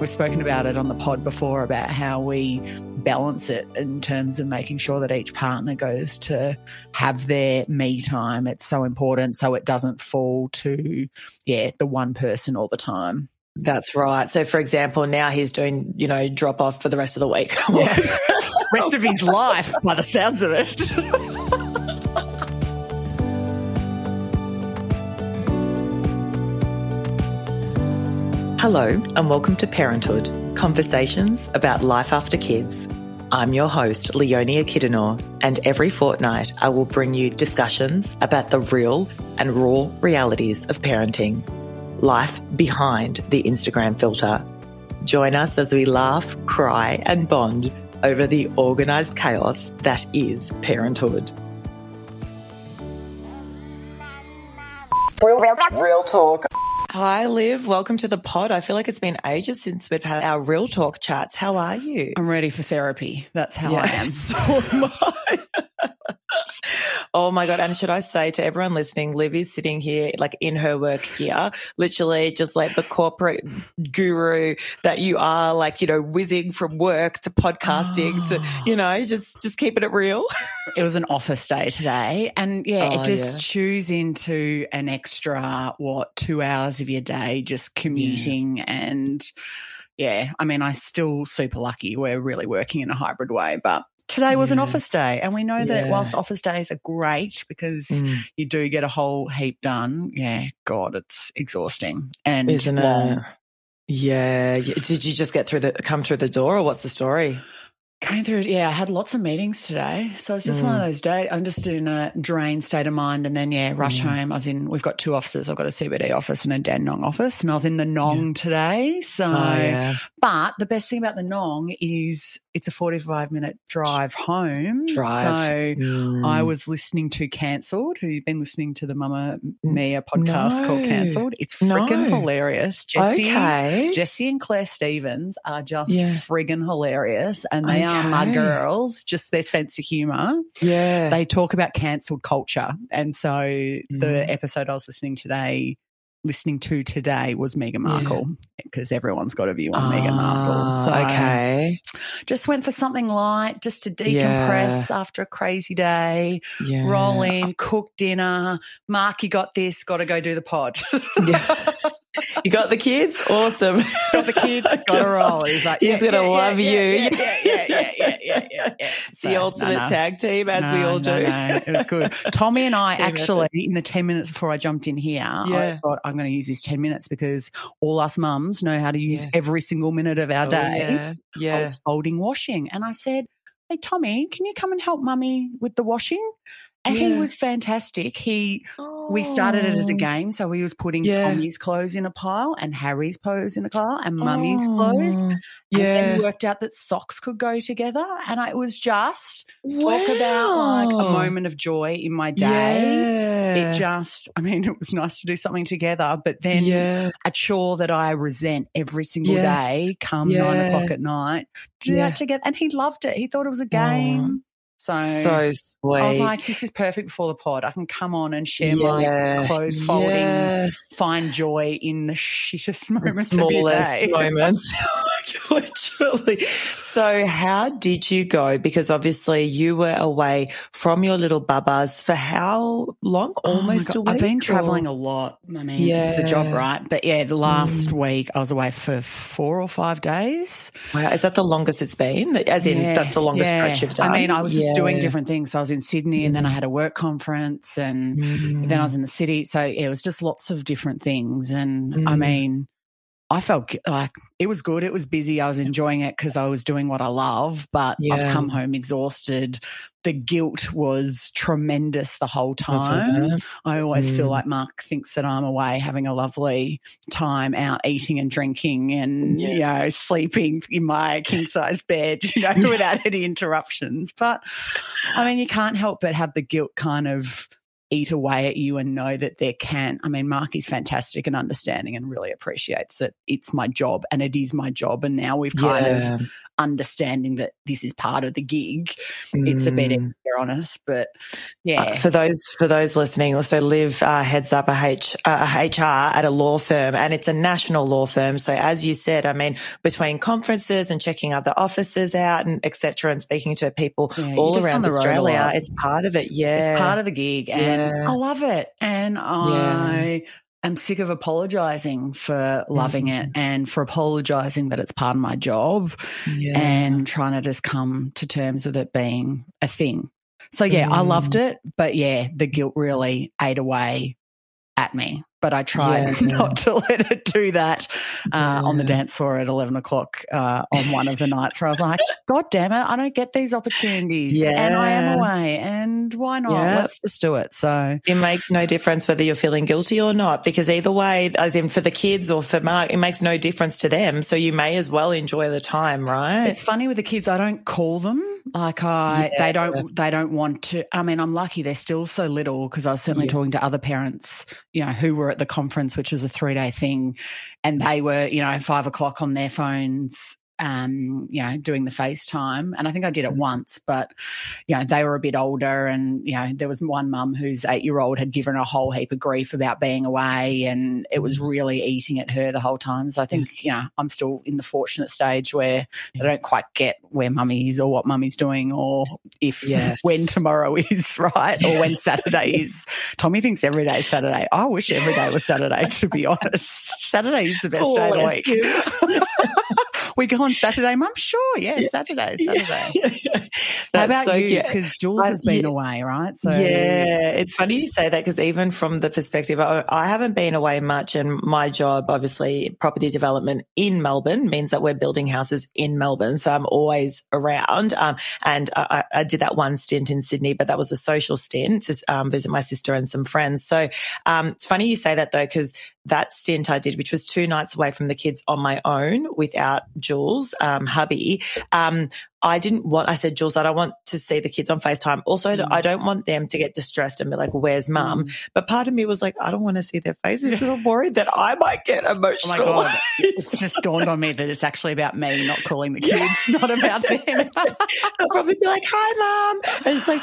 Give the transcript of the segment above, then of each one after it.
We've spoken about it on the pod before about how we balance it in terms of making sure that each partner goes to have their me time. It's so important so it doesn't fall to, yeah, the one person all the time. That's right. So, for example, now he's doing, you know, drop off for the rest of the week. Yeah. rest of his life, by the sounds of it. Hello, and welcome to Parenthood Conversations about Life After Kids. I'm your host, Leonie Kidanor, and every fortnight I will bring you discussions about the real and raw realities of parenting, life behind the Instagram filter. Join us as we laugh, cry, and bond over the organised chaos that is parenthood. Real, real, real talk. Hi, Liv. Welcome to the pod. I feel like it's been ages since we've had our real talk chats. How are you? I'm ready for therapy. That's how I am. So am I. oh my God. And should I say to everyone listening, Liv is sitting here like in her work gear, literally just like the corporate guru that you are, like, you know, whizzing from work to podcasting to, ah. you know, just, just keeping it real. it was an office day today. And yeah, Oh, it just yeah. chews into an extra, what, two hours of your day just commuting. And yeah, I mean, I still super lucky. We're really working in a hybrid way, but today was an office day. And we know that Yeah. whilst office days are great because Mm. you do get a whole heap done, yeah, God, it's exhausting and Isn't long. it? Yeah. yeah. Did you just get through the, come through the door or what's the story? Going through, yeah, I had lots of meetings today. So it's just one of those days. I'm just in a drained state of mind. And then, yeah, rush home. I was in, we've got two offices. I've got a CBD office and a Dandenong office. And I was in the Nong today. So, Oh, yeah. but the best thing about the Nong is it's a 45 minute drive home. Drive. So Mm. I was listening to Cancelled, who you've been listening to the Mama Mia podcast called. Cancelled. It's freaking No. hilarious. Jessie, okay. Jessie and Clare Stephens are just Yeah. friggin' hilarious and they are my girls, just their sense of humor. yeah. They talk about cancelled culture. And so Mm. the episode I was listening today, listening to today was Meghan Markle because everyone's got a view on Meghan Markle. Ah, So okay. just went for something light just to decompress after a crazy day, Yeah. roll in, cook dinner. Marky got this, got to go do the pod. Yeah. you got the kids? Awesome. got the kids, got to roll. He's like, He's gonna yeah, love yeah, you. Yeah, yeah, yeah, yeah, yeah, yeah, yeah, yeah. It's the ultimate no, no. tag team, as we all do. It was good. Tommy and I actually, in the 10 minutes before I jumped in here, Yeah. I thought I'm going to use these 10 minutes because all us mums know how to use Yeah. every single minute of our Oh, day. yeah. I was folding washing and I said, Hey, Tommy, can you come and help mummy with the washing? And he was fantastic. He we started it as a Oh. game, so he was putting Yeah. Tommy's clothes in a pile and Harry's clothes in a pile and mummy's clothes. Oh, And Yeah. then worked out that socks could go together. And I, it was just talk about like a moment of joy in my day. Yeah. It just, I mean, it was nice to do something together, but then yeah. a chore that I resent every single Yes. day come nine o'clock at night, do that together. And he loved it. He thought it was a game. So, So sweet. I was like, this is perfect before the pod. I can come on and share my clothes folding, Yes. find joy in the shittest the moments of your day. moments. Literally. So, how did you go? Because obviously you were away from your little bubbas for how long? Oh Almost a God. week. I've been or- traveling a lot. I mean, it's the job, right? But yeah, the last Mm. week I was away for four or five days. Wow, is that the longest it's been? As in, Yeah, that's the longest yeah. stretch you've done. I mean, I was just doing different things. So I was in Sydney and then I had a work conference and then I was in the city. So yeah, it was just lots of different things. And I Mm. mean, I felt like it was good. It was busy. I was enjoying it because I was doing what I love, but Yeah. I've come home exhausted. The guilt was tremendous the whole time. I always feel Mm. like Mark thinks that I'm away having a lovely time out eating and drinking and, you know, sleeping in my king size bed, you know, without any interruptions. But I mean, you can't help but have the guilt kind of eat away at you and know that there can. I mean, Mark is fantastic and understanding and really appreciates that it's my job and it is my job. And now we've kind Yeah. of understanding that this is part of the gig. It's a bit Mm. easier honest. But yeah, uh, for those for those listening, also Liv uh, heads up a, H, uh, a HR at a law firm, and it's a national law firm. So as you said, I mean, between conferences and checking other offices out and etc., and speaking to people yeah, all around Australia, it's part of it. Yeah, it's part of the gig, and yeah. I love it. And I am sick of apologizing for loving mm-hmm. it and for apologizing that it's part of my job yeah. and trying to just come to terms with it being a thing. So, yeah, mm. I loved it. But yeah, the guilt really ate away at me but I tried yeah, not to let it do that uh, yeah. on the dance floor at 11 o'clock uh, on one of the nights where I was like, God damn it, I don't get these opportunities. Yeah. And I am away. And why not? Let's just do it. So it makes no difference whether you're feeling guilty or not, because either way, as in for the kids or for Mark, it makes no difference to them. So you may as well enjoy the time, right? It's funny with the kids, I don't call them. Like I, they don't, they don't want to. I mean, I'm lucky they're still so little because I was certainly talking to other parents, you know, who were at the conference, which was a three day thing, and they were, you know, five o'clock on their phones um, you know, doing the FaceTime. And I think I did it mm. once, but, you know, they were a bit older. And, you know, there was one mum whose eight year old had given a whole heap of grief about being away and it was mm. really eating at her the whole time. So I think, you know, I'm still in the fortunate stage where I don't quite get where mummy is or what mummy's doing or if yes. when tomorrow is, right? Or when Saturday is. Tommy thinks every day is Saturday. I wish every day was Saturday, to be honest. Saturday is the best day of the week. We go on Saturday, Mum? Sure, yeah, Saturday, Saturday. Yeah. How about so you? Because Jules has been yeah. away, right? So yeah, it's funny you say that because even from the perspective, I, I, haven't been away much, and my job, obviously, property development in Melbourne means that we're building houses in Melbourne, so I'm always around. Um, and I, I, did that one stint in Sydney, but that was a social stint to um, visit my sister and some friends. So um, it's funny you say that though, because that stint I did, which was two nights away from the kids on my own without Jules, um, hubby, um, I didn't want, I said, Jules, I don't want to see the kids on FaceTime. Also, mm. I don't want them to get distressed and be like, where's mum? Mm. But part of me was like, I don't want to see their faces because I'm worried that I might get emotional. Oh my God. it's just dawned on me that it's actually about me not calling the kids, not about them. I'll probably be like, hi, mum. And it's like,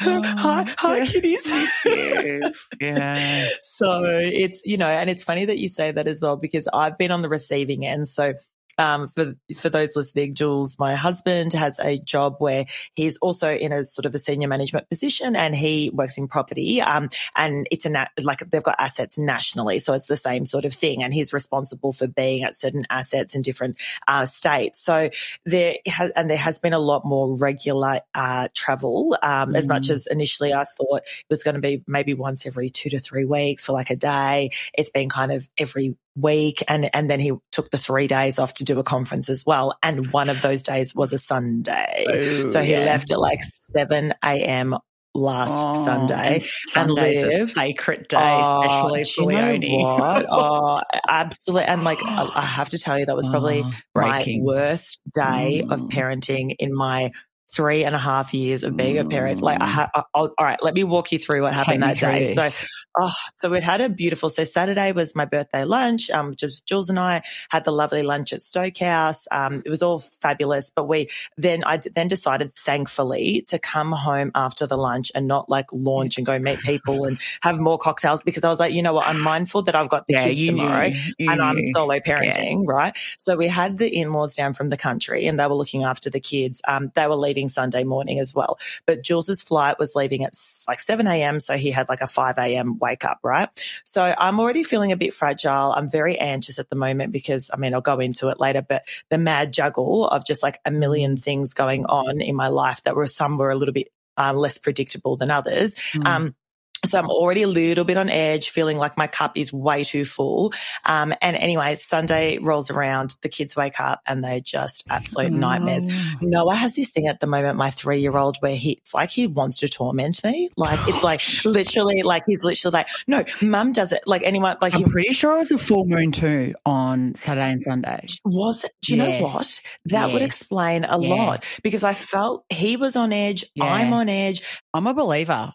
hi, hi, yeah. kitties. yeah. So it's, you know, and it's funny that you say that as well because I've been on the receiving end. So um, for for those listening, Jules, my husband, has a job where he's also in a sort of a senior management position, and he works in property. Um, and it's a na- like they've got assets nationally, so it's the same sort of thing. And he's responsible for being at certain assets in different uh, states. So there has, and there has been a lot more regular uh, travel. Um, mm. As much mm. as initially I thought it was going to be maybe once every two to three weeks for like a day, it's been kind of every week and and then he took the 3 days off to do a conference as well and one of those days was a Sunday. Ooh, so he yeah. left at like 7 a.m. last oh, Sunday and, and Liv sacred day, oh, especially for Leonie. what? oh, absolutely. And like, I have to tell you, that was probably oh, my worst day mm. of parenting in my three and a half years of being a parent. Like, I ha- all right, let me walk you through what happened that day. So, oh, so we'd had a beautiful. So Saturday was my birthday lunch. Um, just Jules and I had the lovely lunch at Stokehouse. Um, it was all fabulous. But we then I then decided, thankfully, to come home after the lunch and not like launch and go meet people and have more cocktails because I was like, you know what, I'm mindful that I've got the yeah, kids tomorrow knew, and I'm solo parenting, yeah. right? So we had the in-laws down from the country and they were looking after the kids. Um, they were leaving leaving Sunday morning as well. But Jules's flight was leaving at like 7 a.m. So he had like a 5 a.m. wake up, right? So I'm already feeling a bit fragile. I'm very anxious at the moment because I mean, I'll go into it later, but the mad juggle of just like a million things going on in my life that were some were a little bit um, less predictable than others. Mm. Um, so I'm already a little bit on edge, feeling like my cup is way too full. Um, and anyway, Sunday rolls around, the kids wake up and they're just absolute nightmares. Noah has this thing at the moment, my three year old, where he, it's like he wants to torment me. Like, it's like literally, like he's literally like, no, mum does it. Like anyone, like I'm he, pretty sure it was a full moon too on Saturday and Sunday. Was it? Do you yes. know what? That yes. would explain a yeah. lot because I felt he was on edge. Yeah. I'm on edge. I'm a believer.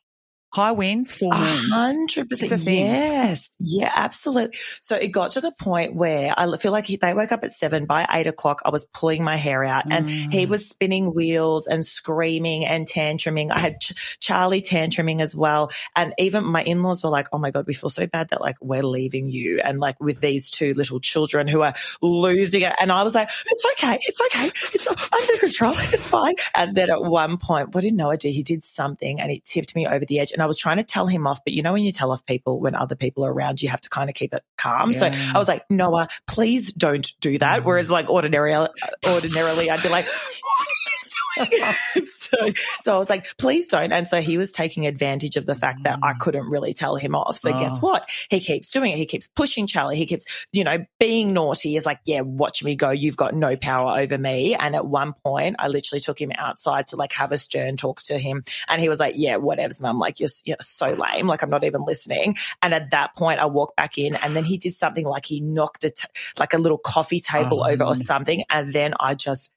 High winds, full moons. hundred percent. Yes. Yeah, absolutely. So it got to the point where I feel like he, they woke up at seven. By eight o'clock, I was pulling my hair out and Mm. he was spinning wheels and screaming and tantruming. I had Ch- Charlie tantruming as well. And even my in-laws were like, Oh my God, we feel so bad that like we're leaving you. And like with these two little children who are losing it. And I was like, it's okay. It's okay. It's under control. It's fine. And then at one point, what did Noah do? He did something and it tipped me over the edge. And I was trying to tell him off. But you know, when you tell off people, when other people are around, you have to kind of keep it calm. So I was like, Noah, please don't do that. Mm. Whereas like ordinarily, ordinarily, I'd be like, what are you doing? so, so I was like, please don't. And so he was taking advantage of the fact that I Mm. couldn't really tell him off. So guess Oh. what? He keeps doing it. He keeps pushing Charlie. He keeps, you know, being naughty. He's like, yeah, watch me go. You've got no power over me. And at one point, I literally took him outside to like have a stern talk to him. And he was like, yeah, whatever's mum. Like, you're, you're so lame. Like, I'm not even listening. And at that point, I walked back in and then he did something like he knocked a t- like a little coffee table Oh. over or something. And then I just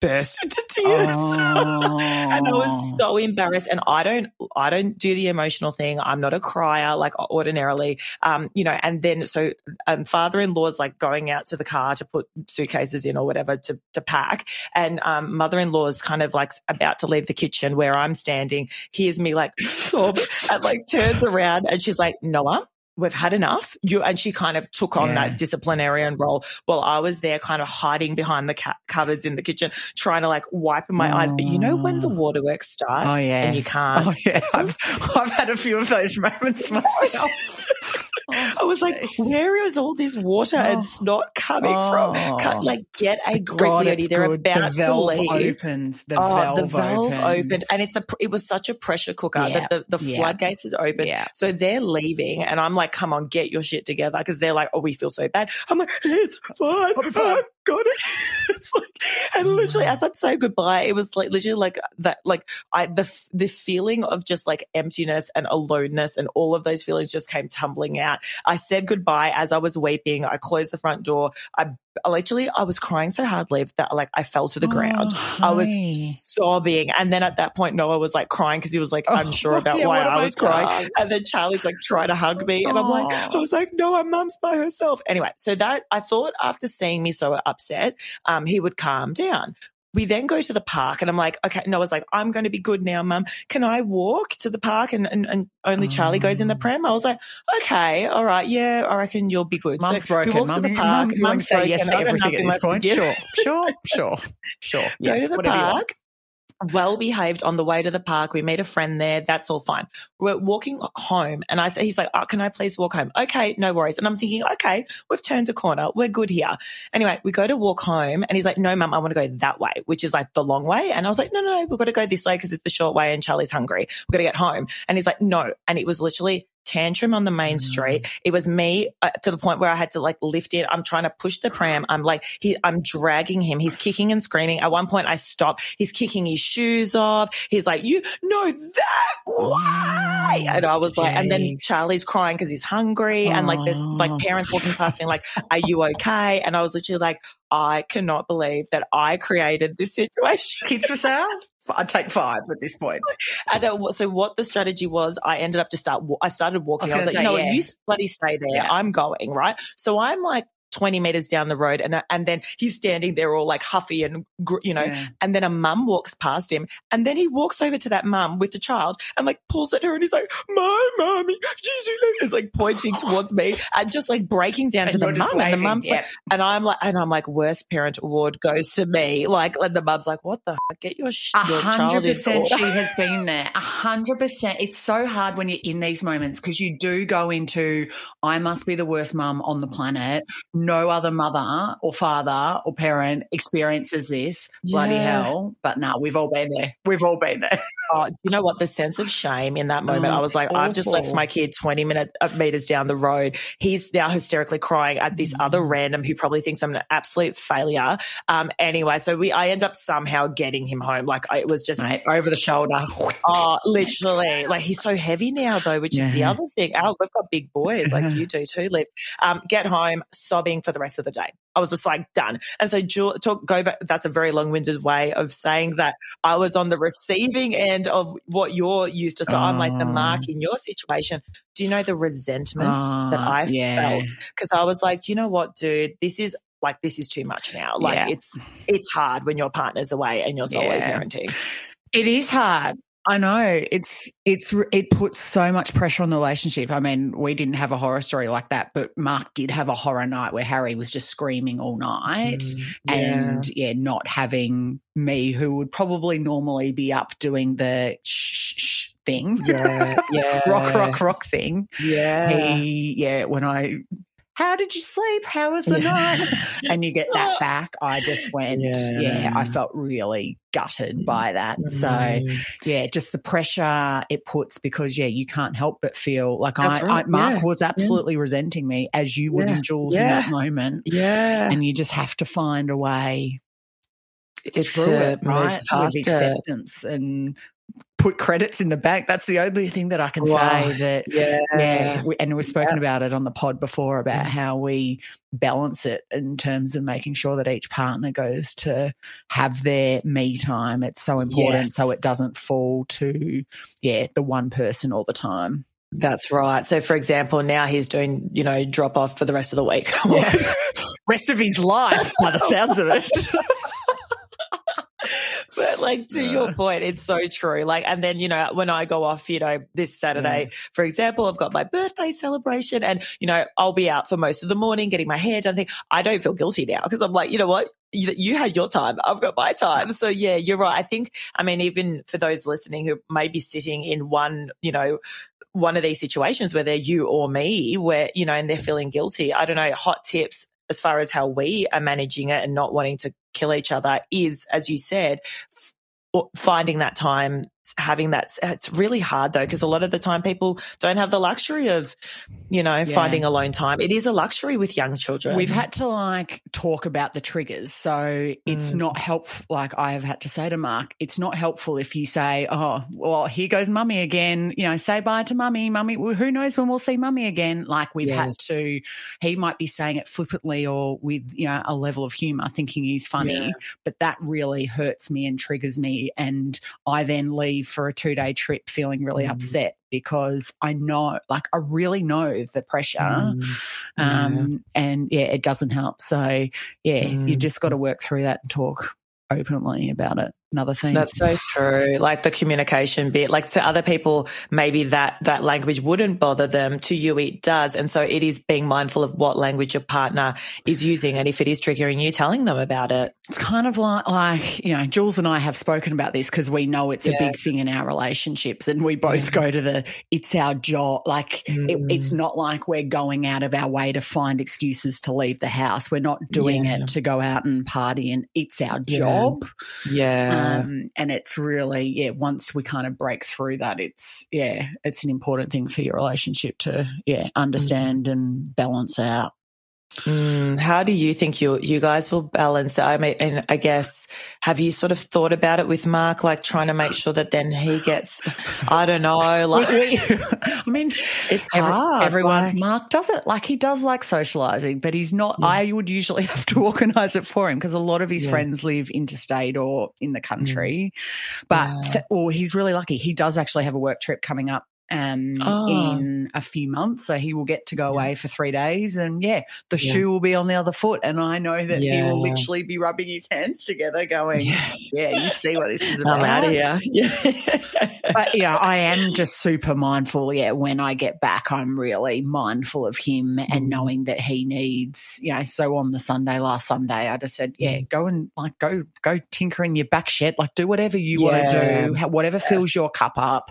burst into tears. and I was so embarrassed. And I don't, I don't do the emotional thing. I'm not a crier like ordinarily. Um, you know, and then so um, father-in-law's like going out to the car to put suitcases in or whatever to to pack, and um, mother-in-law's kind of like about to leave the kitchen where I'm standing. Hears me like sob and like turns around and she's like, Noah. We've had enough. You and she kind of took on Yeah. that disciplinarian role while I was there, kind of hiding behind the ca- cupboards in the kitchen, trying to like wipe my eyes. But you know when the Oh. waterworks start Oh yeah. and you can't. Oh yeah. I've, I've had a few of those moments myself. Oh, I was like, where is all this water Oh. and snot coming from? Oh. Cut, like, get a grip, God. They're good. about the valve to leave. opens. The oh, valve, the valve opens. opened, and it's a. It was such a pressure cooker Yeah, that the, the yeah. floodgates is open. Yeah. So they're leaving, and I'm like, "Come on, get your shit together," because they're like, "Oh, we feel so bad." I'm like, "It's fine, I'll be fine. Got it." it's like, and oh literally, as I'm saying goodbye, it was like literally like that, like I the the feeling of just like emptiness and aloneness, and all of those feelings just came tumbling out. I said goodbye as I was weeping. I closed the front door. I literally I was crying so hard, Liv, that like I fell to the ground. Oh, I was sobbing. And then at that point, Noah was like crying because he was like Oh, unsure about yeah, why I I was crying. And then Charlie's like trying to hug me. And I'm like, Oh. I was like, no, our mum's by herself. Anyway, so that I thought after seeing me so upset, um, he would calm down. We then go to the park and I'm like, okay, Noah's like, I'm going to be good now, mum. Can I walk to the park? And, and, and only Charlie goes in the Oh. pram. I was like, okay, all right. Yeah, I reckon you'll be good. Mum's so broken. we walk to the park. Mum's to say yes to everything at this point. Sure, sure, sure, sure. Go Yes, to the whatever you want. park. Well behaved on the way to the park. We meet a friend there. That's all fine. We're walking home and I say, he's like, oh, can I please walk home? Okay, no worries. And I'm thinking, okay, we've turned a corner. We're good here. Anyway, we go to walk home and he's like, no, mum, I want to go that way, which is like the long way. And I was like, no, no, no, we've got to go this way because it's the short way and Charlie's hungry. We've got to get home. And he's like, no. And it was literally tantrum on the main Mm. street. It was me uh, to the point where I had to like lift it. I'm trying to push the pram. I'm like, he, I'm dragging him. He's kicking and screaming. At one point I stop. He's kicking his shoes off. He's like, you know that why? And I was like, and then Charlie's crying because he's hungry. And like there's like Oh. parents walking past me like, are you okay? And I was literally like, I cannot believe that I created this situation. Kids for sale? I'd take five at this point. And uh, so what the strategy was, I ended up to start, I started walking. I was, gonna like, say, no, yeah. you bloody stay there. Yeah. I'm going, right? So I'm like 20 meters down the road and, uh, and then he's standing there all like huffy and, you know, Yeah. and then a mum walks past him and then he walks over to that mum with the child and like pulls at her and he's like, my mommy, is like pointing towards me and just like breaking down to the mum and the mum's like, and I'm like, and I'm like, worst parent award goes to me. Like, and the mum's like, what the heck? Get your, sh- your child in order. she has been there. A hundred percent. It's so hard when you're in these moments because you do go into I must be the worst mum on the planet. No other mother or father or parent experiences this. Bloody Yeah. hell. But no, we've all been there. We've all been there. Oh, you know what? The sense of shame in that moment, Oh, I was like, it's I've just left my kid 20 minute, uh, meters down the road. He's now hysterically crying at this other Mm. random who probably thinks I'm an absolute failure. Um, anyway, so we, I end up somehow getting him home. Like I, it was just, Mate, over the shoulder. oh, literally, like he's so heavy now though, which is the other thing. Oh, we've got big boys like you do too, Liv. Um, get home, sobbing for the rest of the day. I was just like done. And so talk, go back. That's a very long winded way of saying that I was on the receiving end of what you're used to. So I'm like the Mark oh. in your situation. Do you know the resentment that ah, I yeah. felt? Because I was like, you know what, dude, this is like this is too much now. Like yeah. it's it's hard when your partner's away and you're solo yeah. parenting. It is hard. I know it's it's it puts so much pressure on the relationship. I mean, we didn't have a horror story like that, but Mark did have a horror night where Harry was just screaming all night, mm, yeah. and yeah, not having me, who would probably normally be up doing the shh, shh thing, yeah, yeah, rock, rock, rock thing. Yeah, he, yeah. When I how did you sleep? How was the yeah. night? And you get that back. I just went, yeah, yeah I felt really gutted mm. by that. So, yeah, just the pressure it puts because, yeah, you can't help but feel like I, right. I, Mark yeah. was absolutely resenting me as you would in Jules in that moment. Yeah. And you just have to find a way it's through it, right? With acceptance and put credits in the bank. That's the only thing that I can wow. say that, yeah. yeah we, and we've spoken yeah. about it on the pod before about mm. how we balance it in terms of making sure that each partner goes to have their me time. It's so important yes. so it doesn't fall to, yeah, the one person all the time. That's right. So, for example, now he's doing, you know, drop off for the rest of the week. yeah. rest of his life, by the sounds of it. but like to your point, it's so true. Like, and then, you know, when I go off, you know, this Saturday, yeah. for example, I've got my birthday celebration and, you know, I'll be out for most of the morning getting my hair done. I don't feel guilty now because I'm like, you know what? You, you had your time. I've got my time. So yeah, you're right. I think, I mean, even for those listening who may be sitting in one, you know, one of these situations where they're you or me, where, you know, and they're feeling guilty. I don't know, hot tips as far as how we are managing it and not wanting to kill each other is, as you said, finding that time having that it's really hard though because a lot of the time people don't have the luxury of you know yeah. finding alone time it is a luxury with young children we've had to like talk about the triggers so it's mm. not helpful like i have had to say to mark it's not helpful if you say oh well here goes mummy again you know say bye to mummy mummy well, who knows when we'll see mummy again like we've yes. had to he might be saying it flippantly or with you know a level of humor thinking he's funny yeah. but that really hurts me and triggers me and i then leave leave for a two day trip feeling really mm. upset because I know, like, I really know the pressure. Mm. Um, yeah. And yeah, it doesn't help. So yeah, mm. you just got to work through that and talk openly about it another thing. That's so true. Like the communication bit, like to other people, maybe that, that language wouldn't bother them. To you, it does. And so it is being mindful of what language your partner is using. And if it is triggering you, telling them about it. It's kind of like, like, you know, Jules and I have spoken about this because we know it's yeah. a big thing in our relationships and we both go to the, it's our job. Like mm. it, it's not like we're going out of our way to find excuses to leave the house. We're not doing yeah. it to go out and party and it's our job. Yeah. Um, and it's really, yeah, once we kind of break through that, it's, yeah, it's an important thing for your relationship to, yeah, understand mm. and balance out. Mm, how do you think you you guys will balance it? I mean, and I guess have you sort of thought about it with Mark, like trying to make sure that then he gets, I don't know, like I mean, it's every, hard, everyone. Like, Mark does it like he does like socializing, but he's not. Yeah. I would usually have to organize it for him because a lot of his yeah. friends live interstate or in the country. Mm. But yeah. or he's really lucky. He does actually have a work trip coming up um, oh. in a few months. So he will get to go yeah. away for three days. And yeah, the yeah. shoe will be on the other foot. And I know that yeah. he will literally be rubbing his hands together going, yeah, you see what this is about. I'm out of here. Yeah. But, you know, I am just super mindful. Yeah. When I get back, I'm really mindful of him mm. and knowing that he needs, you know, so on the Sunday, last Sunday, I just said, yeah, mm. go and like go, go tinker in your back shed. Like do whatever you want to do, whatever yes. fills your cup up,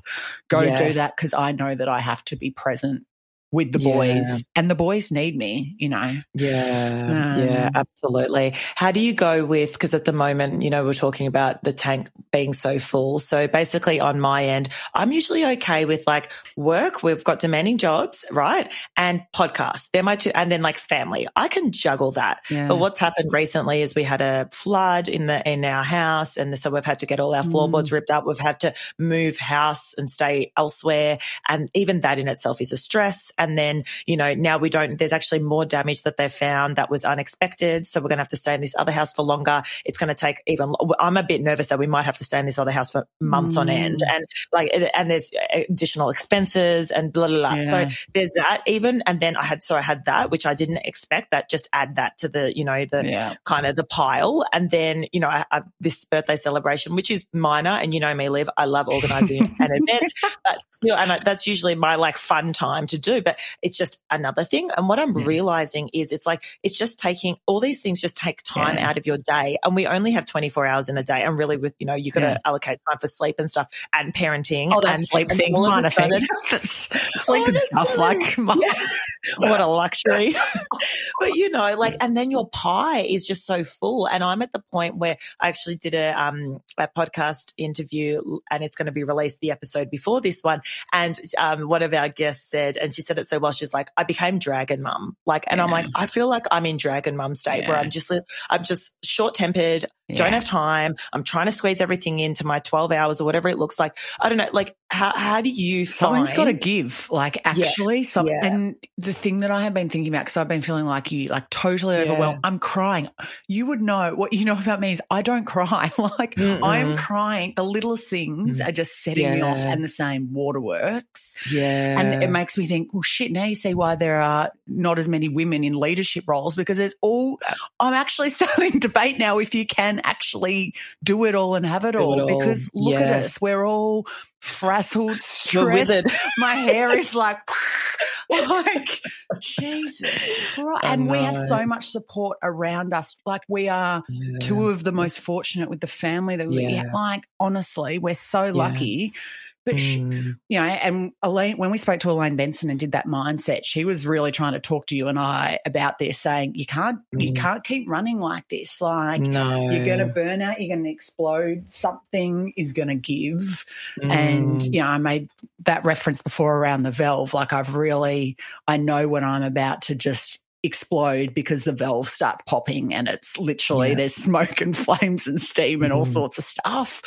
go yes. do that because I know that I have to be present with the boys yeah. and the boys need me, you know. Yeah. Um, yeah, absolutely. How do you go with because at the moment, you know, we're talking about the tank being so full. So basically on my end, I'm usually okay with like work, we've got demanding jobs, right? And podcasts. They're my two and then like family. I can juggle that. Yeah. But what's happened recently is we had a flood in the in our house and so we've had to get all our floorboards mm. ripped up. We've had to move house and stay elsewhere and even that in itself is a stress And then, you know, now we don't, there's actually more damage that they've found that was unexpected. So we're going to have to stay in this other house for longer. It's going to take even, I'm a bit nervous that we might have to stay in this other house for months mm. on end. Mm. And like, and there's additional expenses and blah, blah, blah. Yeah. So there's that even. And then I had, so I had that, which I didn't expect that just add that to the, you know, the yeah. kind of the pile. And then, you know, I, I, this birthday celebration, which is minor. And you know me, Liv, I love organizing an event, but still, and I, that's usually my like fun time to do, but it's just another thing. And what I'm yeah. realizing is it's like, it's just taking all these things just take time yeah. out of your day. And we only have 24 hours in a day. And really with, you know, you got to allocate time for sleep and stuff and parenting. Oh, and sleep and thing, minor thing. sleep and stuff like, my, what a luxury. but you know, like, and then your pie is just so full. And I'm at the point where I actually did a, um, a podcast interview and it's going to be released the episode before this one. And, um, one of our guests said, and she said it so well, she's like, I became dragon mum. Like, and yeah. I'm like, I feel like I'm in dragon mum state yeah. where I'm just, I'm just short tempered. Yeah. Don't have time. I'm trying to squeeze everything into my 12 hours or whatever it looks like. I don't know. Like, how, how do you Someone's find... got to give. Like, actually, yeah. Some, yeah. and the thing that I have been thinking about, because I've been feeling like you, like totally overwhelmed. I'm crying. You would know what you know about me is I don't cry. like, Mm-mm. I'm crying. The littlest things mm. are just setting me off, and the same waterworks. Yeah. And it makes me think, well, shit, now you see why there are not as many women in leadership roles because it's all, I'm actually starting to debate now if you can actually do it all and have it, all, it all, because look yes. at us. We're all frazzled, stressed. My hair is like, like Jesus Christ. And we have so much support around us. Like we are yeah. two of the most fortunate with the family that we yeah. like. Honestly, we're so lucky. But, mm. she, you know, and Elaine, when we spoke to Elaine Benson and did that mindset, she was really trying to talk to you and I about this, saying you can't, mm. you can't keep running like this. Like no. you're going to burn out, you're going to explode. Something is going to give. Mm. And you know, I made that reference before around the valve. Like I've really, I know when I'm about to just explode because the valve starts popping and it's literally yeah. there's smoke and flames and steam and mm. all sorts of stuff.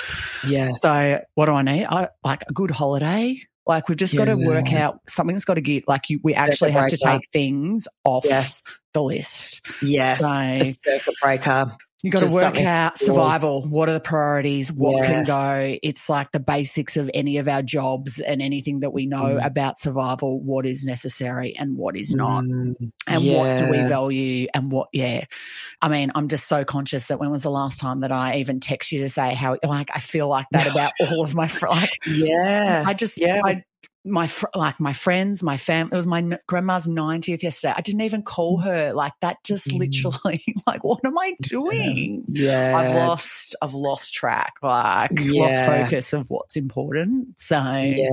Yeah. So what do I need? I like a good holiday. Like we've just yeah. got to work out something's got to get like you. We Circuit actually have to take things off yes. the list. Yes, so, a circuit breaker. You got to work out survival. What are the priorities? What yes. can go? It's like the basics of any of our jobs and anything that we know mm. about survival. What is necessary and what is not, mm. and yeah. what do we value and what? Yeah, I mean, I'm just so conscious that when was the last time that I even text you to say how like I feel like that about all of my like yeah. I just yeah. I my fr- like my friends, my family. It was my n- grandma's ninetieth yesterday. I didn't even call mm. her. Like that, just mm. literally. Like, what am I doing? Yeah, I've lost. I've lost track. Like, yeah. lost focus of what's important. So, yeah.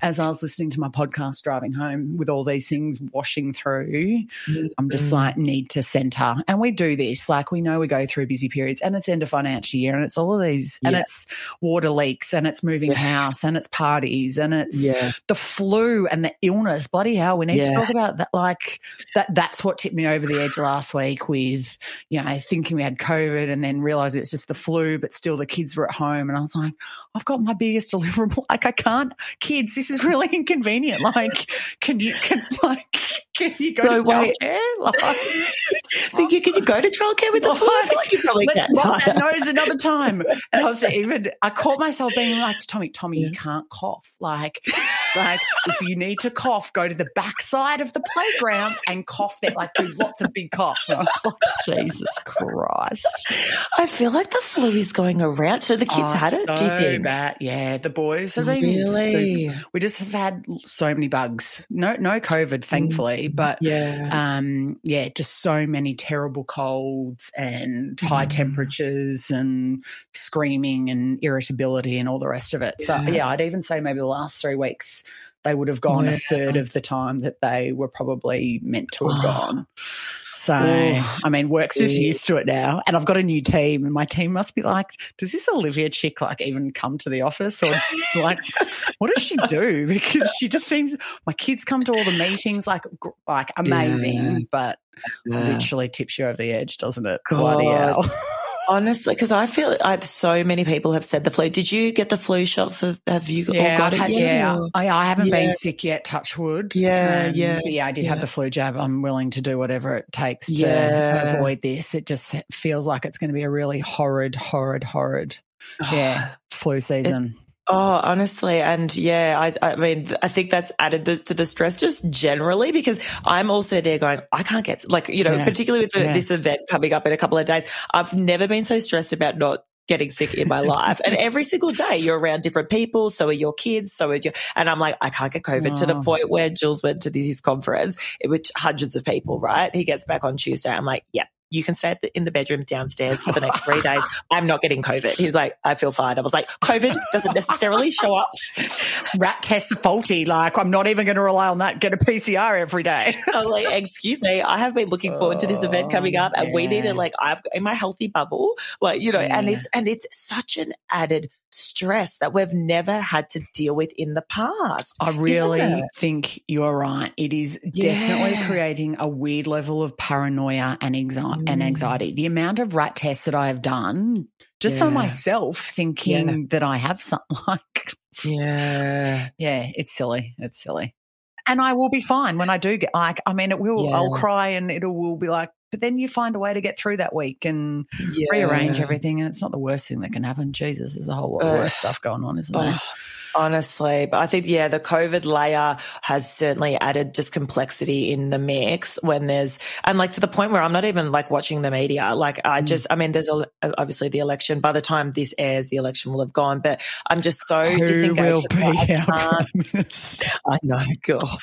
as I was listening to my podcast driving home with all these things washing through, mm-hmm. I'm just mm. like need to center. And we do this. Like, we know we go through busy periods, and it's end of financial year, and it's all of these, and it's water leaks, and it's moving house, and it's parties, and it's yeah the flu and the illness. Bloody hell, we need yeah. to talk about that. Like that. That's what tipped me over the edge last week with you know thinking we had COVID and then realizing it's just the flu, but still the kids were at home, and I was like, I've got my biggest deliverable. Like I can't, kids. This is really inconvenient. Like, can you can like can you go so to childcare? Like, so you, can you go to childcare with the flu? I feel like you probably Let's can. that nose another time. And I was even I caught myself being like to Tommy, Tommy, yeah. you can't cough. Like like if you need to cough, go to the backside of the playground and cough there. Like do lots of big coughs. And I was like, Jesus Christ. I feel like the flu is going around. So the kids oh, had it, so do you think? Bad. Yeah, the boys have been really. we just have had so many bugs. No, no COVID, thankfully, mm, but yeah, um, yeah, just so many terrible colds and high mm. temperatures and screaming and irritability and all the rest of it. So yeah, I'd even say maybe the last three weeks they would have gone yeah. a third of the time that they were probably meant to have oh. gone. So, oh, I mean, work's just used to it now. And I've got a new team, and my team must be like, does this Olivia chick like even come to the office? Or like, what does she do? Because she just seems, my kids come to all the meetings, like, like amazing, yeah. but yeah. literally tips you over the edge, doesn't it? God. Bloody hell. Honestly, because I feel I, so many people have said the flu. Did you get the flu shot for? Have you yeah, got I've it had- yeah. I, I haven't Yeah. been sick yet. Touch wood. Yeah, Um, yeah, yeah. I did have the flu jab. I'm willing to do whatever it takes to Yeah. avoid this. It just feels like it's going to be a really horrid, horrid, horrid, yeah, flu season. Oh, honestly, and yeah, I, I mean, I think that's added the, to the stress just generally because I'm also there going, I can't get like you know, Yeah. particularly with the, Yeah. this event coming up in a couple of days. I've never been so stressed about not getting sick in my life, and every single day you're around different people. So are your kids. So are you, and I'm like, I can't get COVID to the point where Jules went to his conference, eh, which hundreds of people, right? He gets back on Tuesday. I'm like, yeah. You can stay at the, in the bedroom downstairs for the next three days. I'm not getting COVID. He's like, I feel fine. I was like, COVID doesn't necessarily show up RAT test faulty. Like I'm not even going to rely on that. Get a PCR every day. I was like, excuse me, I have been looking forward to this event coming oh, up and we need yeah. to like I've in my healthy bubble, like, you know, and it's and it's such an added stress that we've never had to deal with in the past. I really think you're right. It is definitely Yeah. creating a weird level of paranoia and, anxi- and Mm. anxiety. The amount of RAT tests that I have done just for myself, thinking that I have something like, Yeah. yeah, it's silly. It's silly. And I will be fine when I do get like, I mean, it will, I'll cry and it will be like, but then you find a way to get through that week and yeah. rearrange everything. And it's not the worst thing that can happen. Jesus, there's a whole lot of worse stuff going on, isn't there? honestly, but I think yeah, the COVID layer has certainly added just complexity in the mix when there's and like to the point where I'm not even like watching the media. Like I Mm. just, I mean, there's a, obviously the election. By the time this airs, the election will have gone. But I'm just so Who disengaged. will I be our prime minister? I know, God.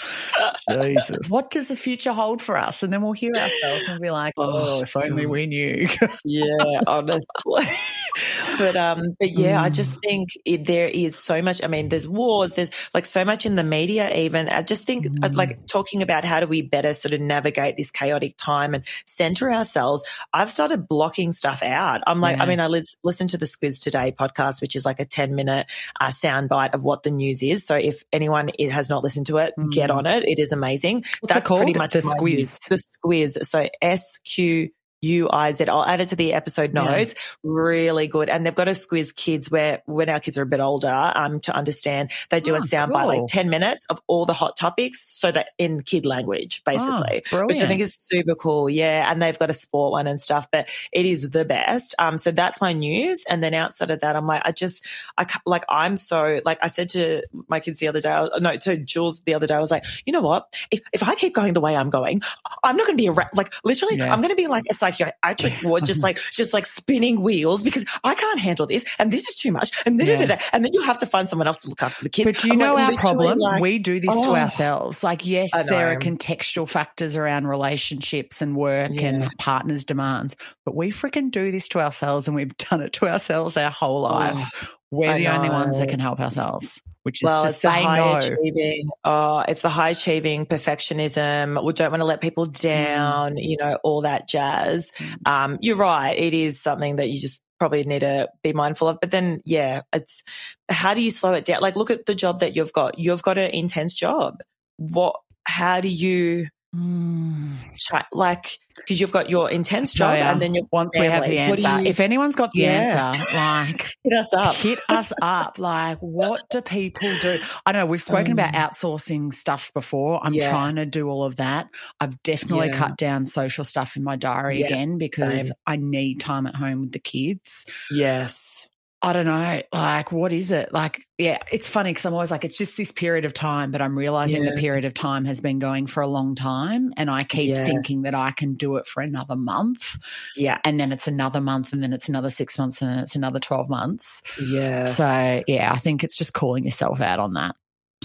Jesus. What does the future hold for us? And then we'll hear ourselves and be like, oh, Oh, if only we knew. yeah, honestly. but um, but yeah, I Mm. just think it, there is so much. I mean, there's wars. There's like so much in the media. Even I just think Mm. like talking about how do we better sort of navigate this chaotic time and center ourselves. I've started blocking stuff out. I'm like, I mean, I lis- listened to the Squiz Today podcast, which is like a 10 minute uh, soundbite of what the news is. So if anyone i- has not listened to it, get Mm. on it. It is amazing. What's it That's pretty much The Squiz. news. The Squiz. So S Q U I Z. I'll add it to the episode Yeah. notes. Really good. And they've got a Squiz kids where when our kids are a bit older, um, to understand, they do Oh, a sound cool. like 10 minutes of all the hot topics. So that in kid language, basically, Oh, which I think is super cool. Yeah. And they've got a sport one and stuff, but it is the best. Um, so that's my news. And then outside of that, I'm like, I just, I like, I'm so, like I said to my kids the other day, I- no, to Jules the other day, I was like, you know what? If, if I keep going the way I'm going, I'm not going to be a rat. Like literally, Yeah. I'm going to be like a psychiatric ward, just mm-hmm. like, just like spinning wheels because I can't handle this and this is too much. And then, and then you'll have to find someone else to look after the kids. But do you I'm know like, our problem? like- we do this to Oh. ourselves. Like, yes, there are contextual factors around relationships and work Yeah. and partners' demands, but we freaking do this to ourselves and we've done it to ourselves our whole oh. life. We're I the only ones that can help ourselves, which is Well, to it's the high no. achieving. Oh, it's the high achieving perfectionism. We don't want to let people down. You know, all that jazz. Mm. Um, you're right. It is something that you just probably need to be mindful of. But then, yeah, it's how do you slow it down? Like, look at the job that you've got. You've got an intense job. What? How do you Mm. try? Like, because you've got your intense job, Joya, and then you've once we have the family. Answer, you- if anyone's got the Yeah. answer, like hit us up. hit us up. Like, what do people do? I don't know. We've spoken about Um, outsourcing stuff before. I'm yes. trying to do all of that. I've definitely Yeah. cut down social stuff in my diary Yeah, again because same. I need time at home with the kids. Yes. I don't know. Like, what is it? Like, yeah, it's funny because I'm always like, it's just this period of time, but I'm realizing Yeah. the period of time has been going for a long time. And I keep Yes. thinking that I can do it for another month. Yeah. And then it's another month, and then it's another six months, and then it's another 12 months. Yeah. So yeah, I think it's just calling yourself out on that.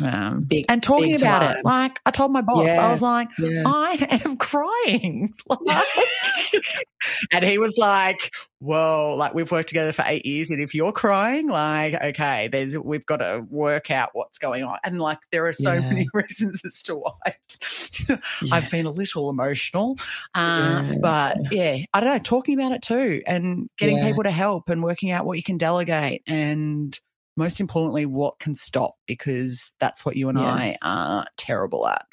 Um, Big- and talking big about time. it. Like I told my boss, I was like, Yeah. I am crying. Like- and he was like, Whoa, like we've worked together for eight years. And if you're crying, like, okay, there's we've got to work out what's going on. And like there are so Yeah. many reasons as to why Yeah. I've been a little emotional. Yeah. But yeah, I don't know, talking about it too and getting Yeah. people to help and working out what you can delegate and most importantly, what can stop because that's what you and I are terrible at.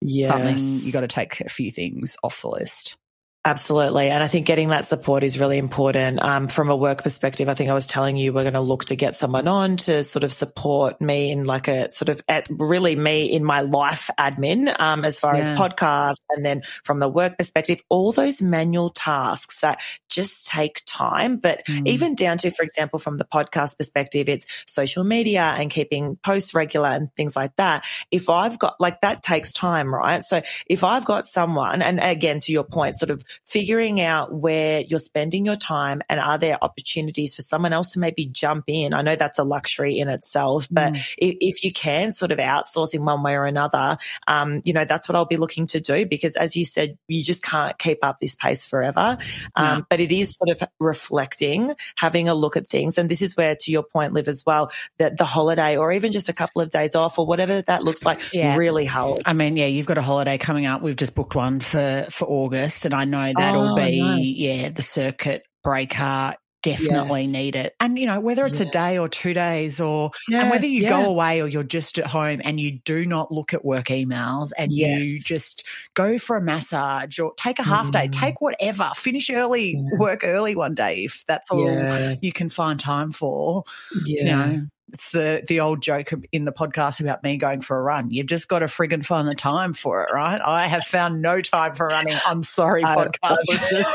Yes. Something you got to take a few things off the list. Absolutely. And I think getting that support is really important. Um, from a work perspective, I think I was telling you we're going to look to get someone on to sort of support me in like a sort of at really me in my life admin, um, as far yeah. as podcast. And then from the work perspective, all those manual tasks that just take time. But mm. even down to, for example, from the podcast perspective, it's social media and keeping posts regular and things like that. If I've got like that takes time, right? So if I've got someone, and again, to your point, sort of figuring out where you're spending your time and are there opportunities for someone else to maybe jump in? I know that's a luxury in itself, but mm. if, if, you can sort of outsourcing one way or another, um, you know, that's what I'll be looking to do because as you said, you just can't keep up this pace forever. Um, yeah. But it is sort of reflecting, having a look at things. And this is where, to your point, Liv, as well, that the holiday or even just a couple of days off or whatever that looks like yeah. really helps. I mean, yeah, you've got a holiday coming up. We've just booked one for, for August and I know that'll oh, be, no. yeah, the circuit breaker definitely yes. need it. And, you know, whether it's yeah. a day or two days or, yeah, and whether you yeah. go away or you're just at home and you do not look at work emails and yes. you just go for a massage or take a half mm. day, take whatever, finish early, work early one day if that's all you can find time for. Yeah. You know, it's the the old joke in the podcast about me going for a run. You've just got to friggin' find the time for it, right? I have found no time for running. I'm sorry, podcast listeners.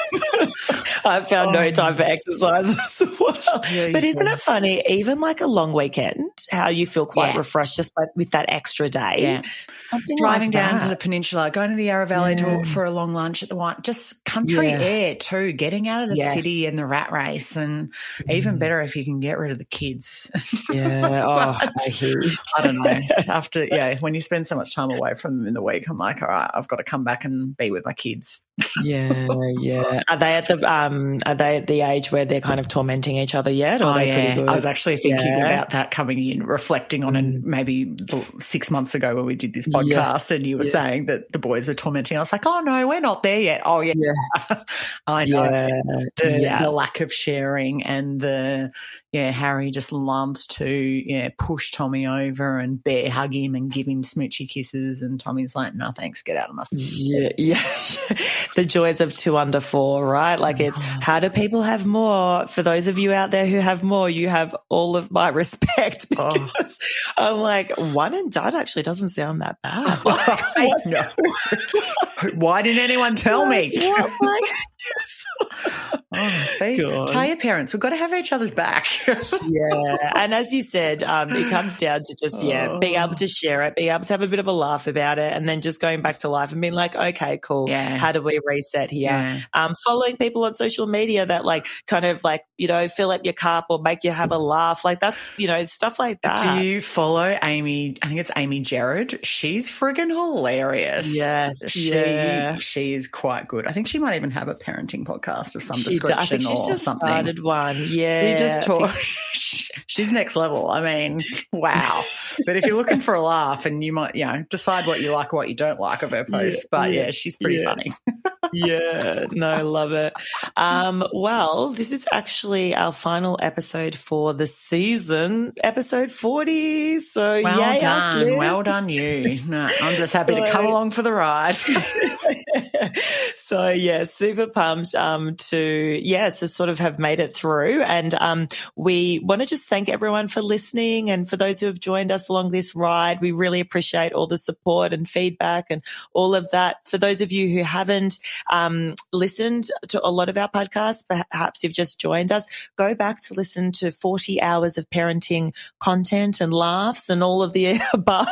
I've found oh. no time for exercise as well. But isn't it funny? Even like a long weekend, how you feel quite yeah. refreshed just by, with that extra day. Yeah. Something driving like down to the peninsula, going to the Yarra Valley yeah. to, for a long lunch at the one, just country air too. Getting out of the yes. city and the rat race, and even mm. better if you can get rid of the kids. Yeah. Oh, I hear you. I don't know. After, yeah, when you spend so much time away from them in the week, I'm like, all right, I've got to come back and be with my kids yeah, yeah. Are they at the um? Are they at the age where they're kind of tormenting each other yet? Or oh yeah, I was actually thinking about that coming in, reflecting on, mm. and maybe six months ago when we did this podcast, yes. and you were yeah. saying that the boys were tormenting. I was like, oh no, we're not there yet. Oh yeah, yeah. I know the, the lack of sharing and the yeah. Harry just loves to yeah push Tommy over and bear hug him and give him smoochy kisses, and Tommy's like, no thanks, get out of my face. Yeah, yeah the joys of two under four, right? Like it's how do people have more? For those of you out there who have more, you have all of my respect oh. because oh. I'm like one and done actually doesn't sound that bad. Like, Why didn't anyone tell me? Like, oh, tell your parents we've got to have each other's back. yeah, and as you said, um, it comes down to just yeah, oh. being able to share it, being able to have a bit of a laugh about it, and then just going back to life and being like, okay, cool. Yeah. How do we reset here? Yeah. Um, following people on social media that like kind of like you know fill up your cup or make you have a laugh, like that's you know stuff like that. Do you follow Amy? I think it's Amy Gerard. She's friggin' hilarious. Yes, she yeah. she is quite good. I think she might even have a parenting podcast of some she description I think she's or just something. Started one, yeah. We just talk. she's next level. I mean, wow. but if you're looking for a laugh, and you might, you know, decide what you like or what you don't like of her posts. Yeah, but yeah, yeah she's pretty yeah. funny. yeah, no, I love it. Um, well, this is actually our final episode for the season, episode 40. So, well done. Well done, you. No, I'm just happy so, to come along for the ride. so, yeah, super pumped um, to, yeah, to sort of have made it through. And um, we want to just thank everyone for listening and for those who have joined us along this ride. We really appreciate all the support and feedback and all of that. For those of you who haven't, um, listened to a lot of our podcasts, perhaps you've just joined us, go back to listen to 40 hours of parenting content and laughs and all of the above.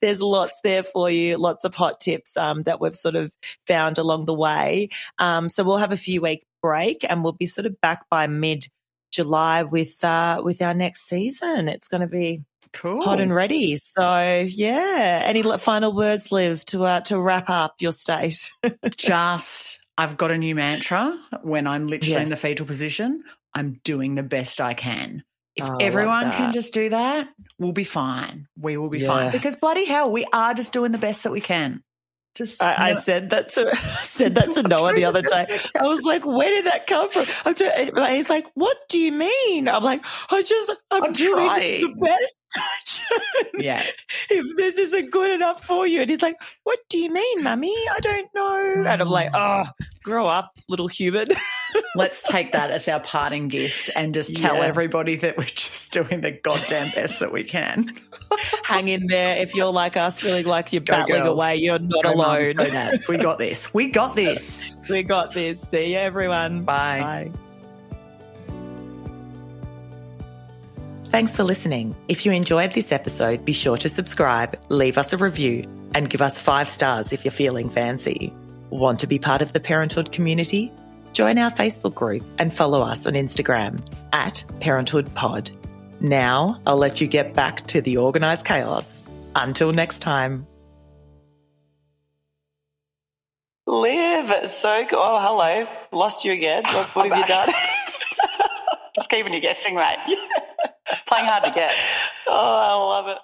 There's lots there for you, lots of hot tips um, that we've sort of found along the way. Um, so we'll have a few week break and we'll be sort of back by mid July with uh, with our next season. It's going to be cool, hot and ready. So yeah, any final words, Liv, to uh, to wrap up your state? Just, I've got a new mantra when I'm literally yes. in the fetal position. I'm doing the best I can. If oh, everyone can just do that, we'll be fine. We will be yes. fine because bloody hell, we are just doing the best that we can. Just I, I said that to said that to Noah the other day. I was like, "Where did that come from?" I'm trying, he's like, "What do you mean?" I'm like, "I just I'm, I'm doing trying." the best yeah. If this isn't good enough for you, and he's like, "What do you mean, mummy? I don't know." And I'm like, mm. "Oh, grow up, little human." Let's take that as our parting gift and just tell Yes. everybody that we're just doing the goddamn best that we can. Hang in there if you're like us, feeling like you're Go battling girls. away. You're not Go alone. We got this. We got this. we got this. See you, everyone. Bye. Bye. Thanks for listening. If you enjoyed this episode, be sure to subscribe, leave us a review, and give us five stars if you're feeling fancy. Want to be part of the Parenthood community? Join our Facebook group and follow us on Instagram at Parenthood Pod. Now, I'll let you get back to the organised chaos. Until next time. Liv, so good. Oh, hello. Lost you again. What, what have you done? Just keeping you guessing, mate. Playing hard to get. Oh, I love it.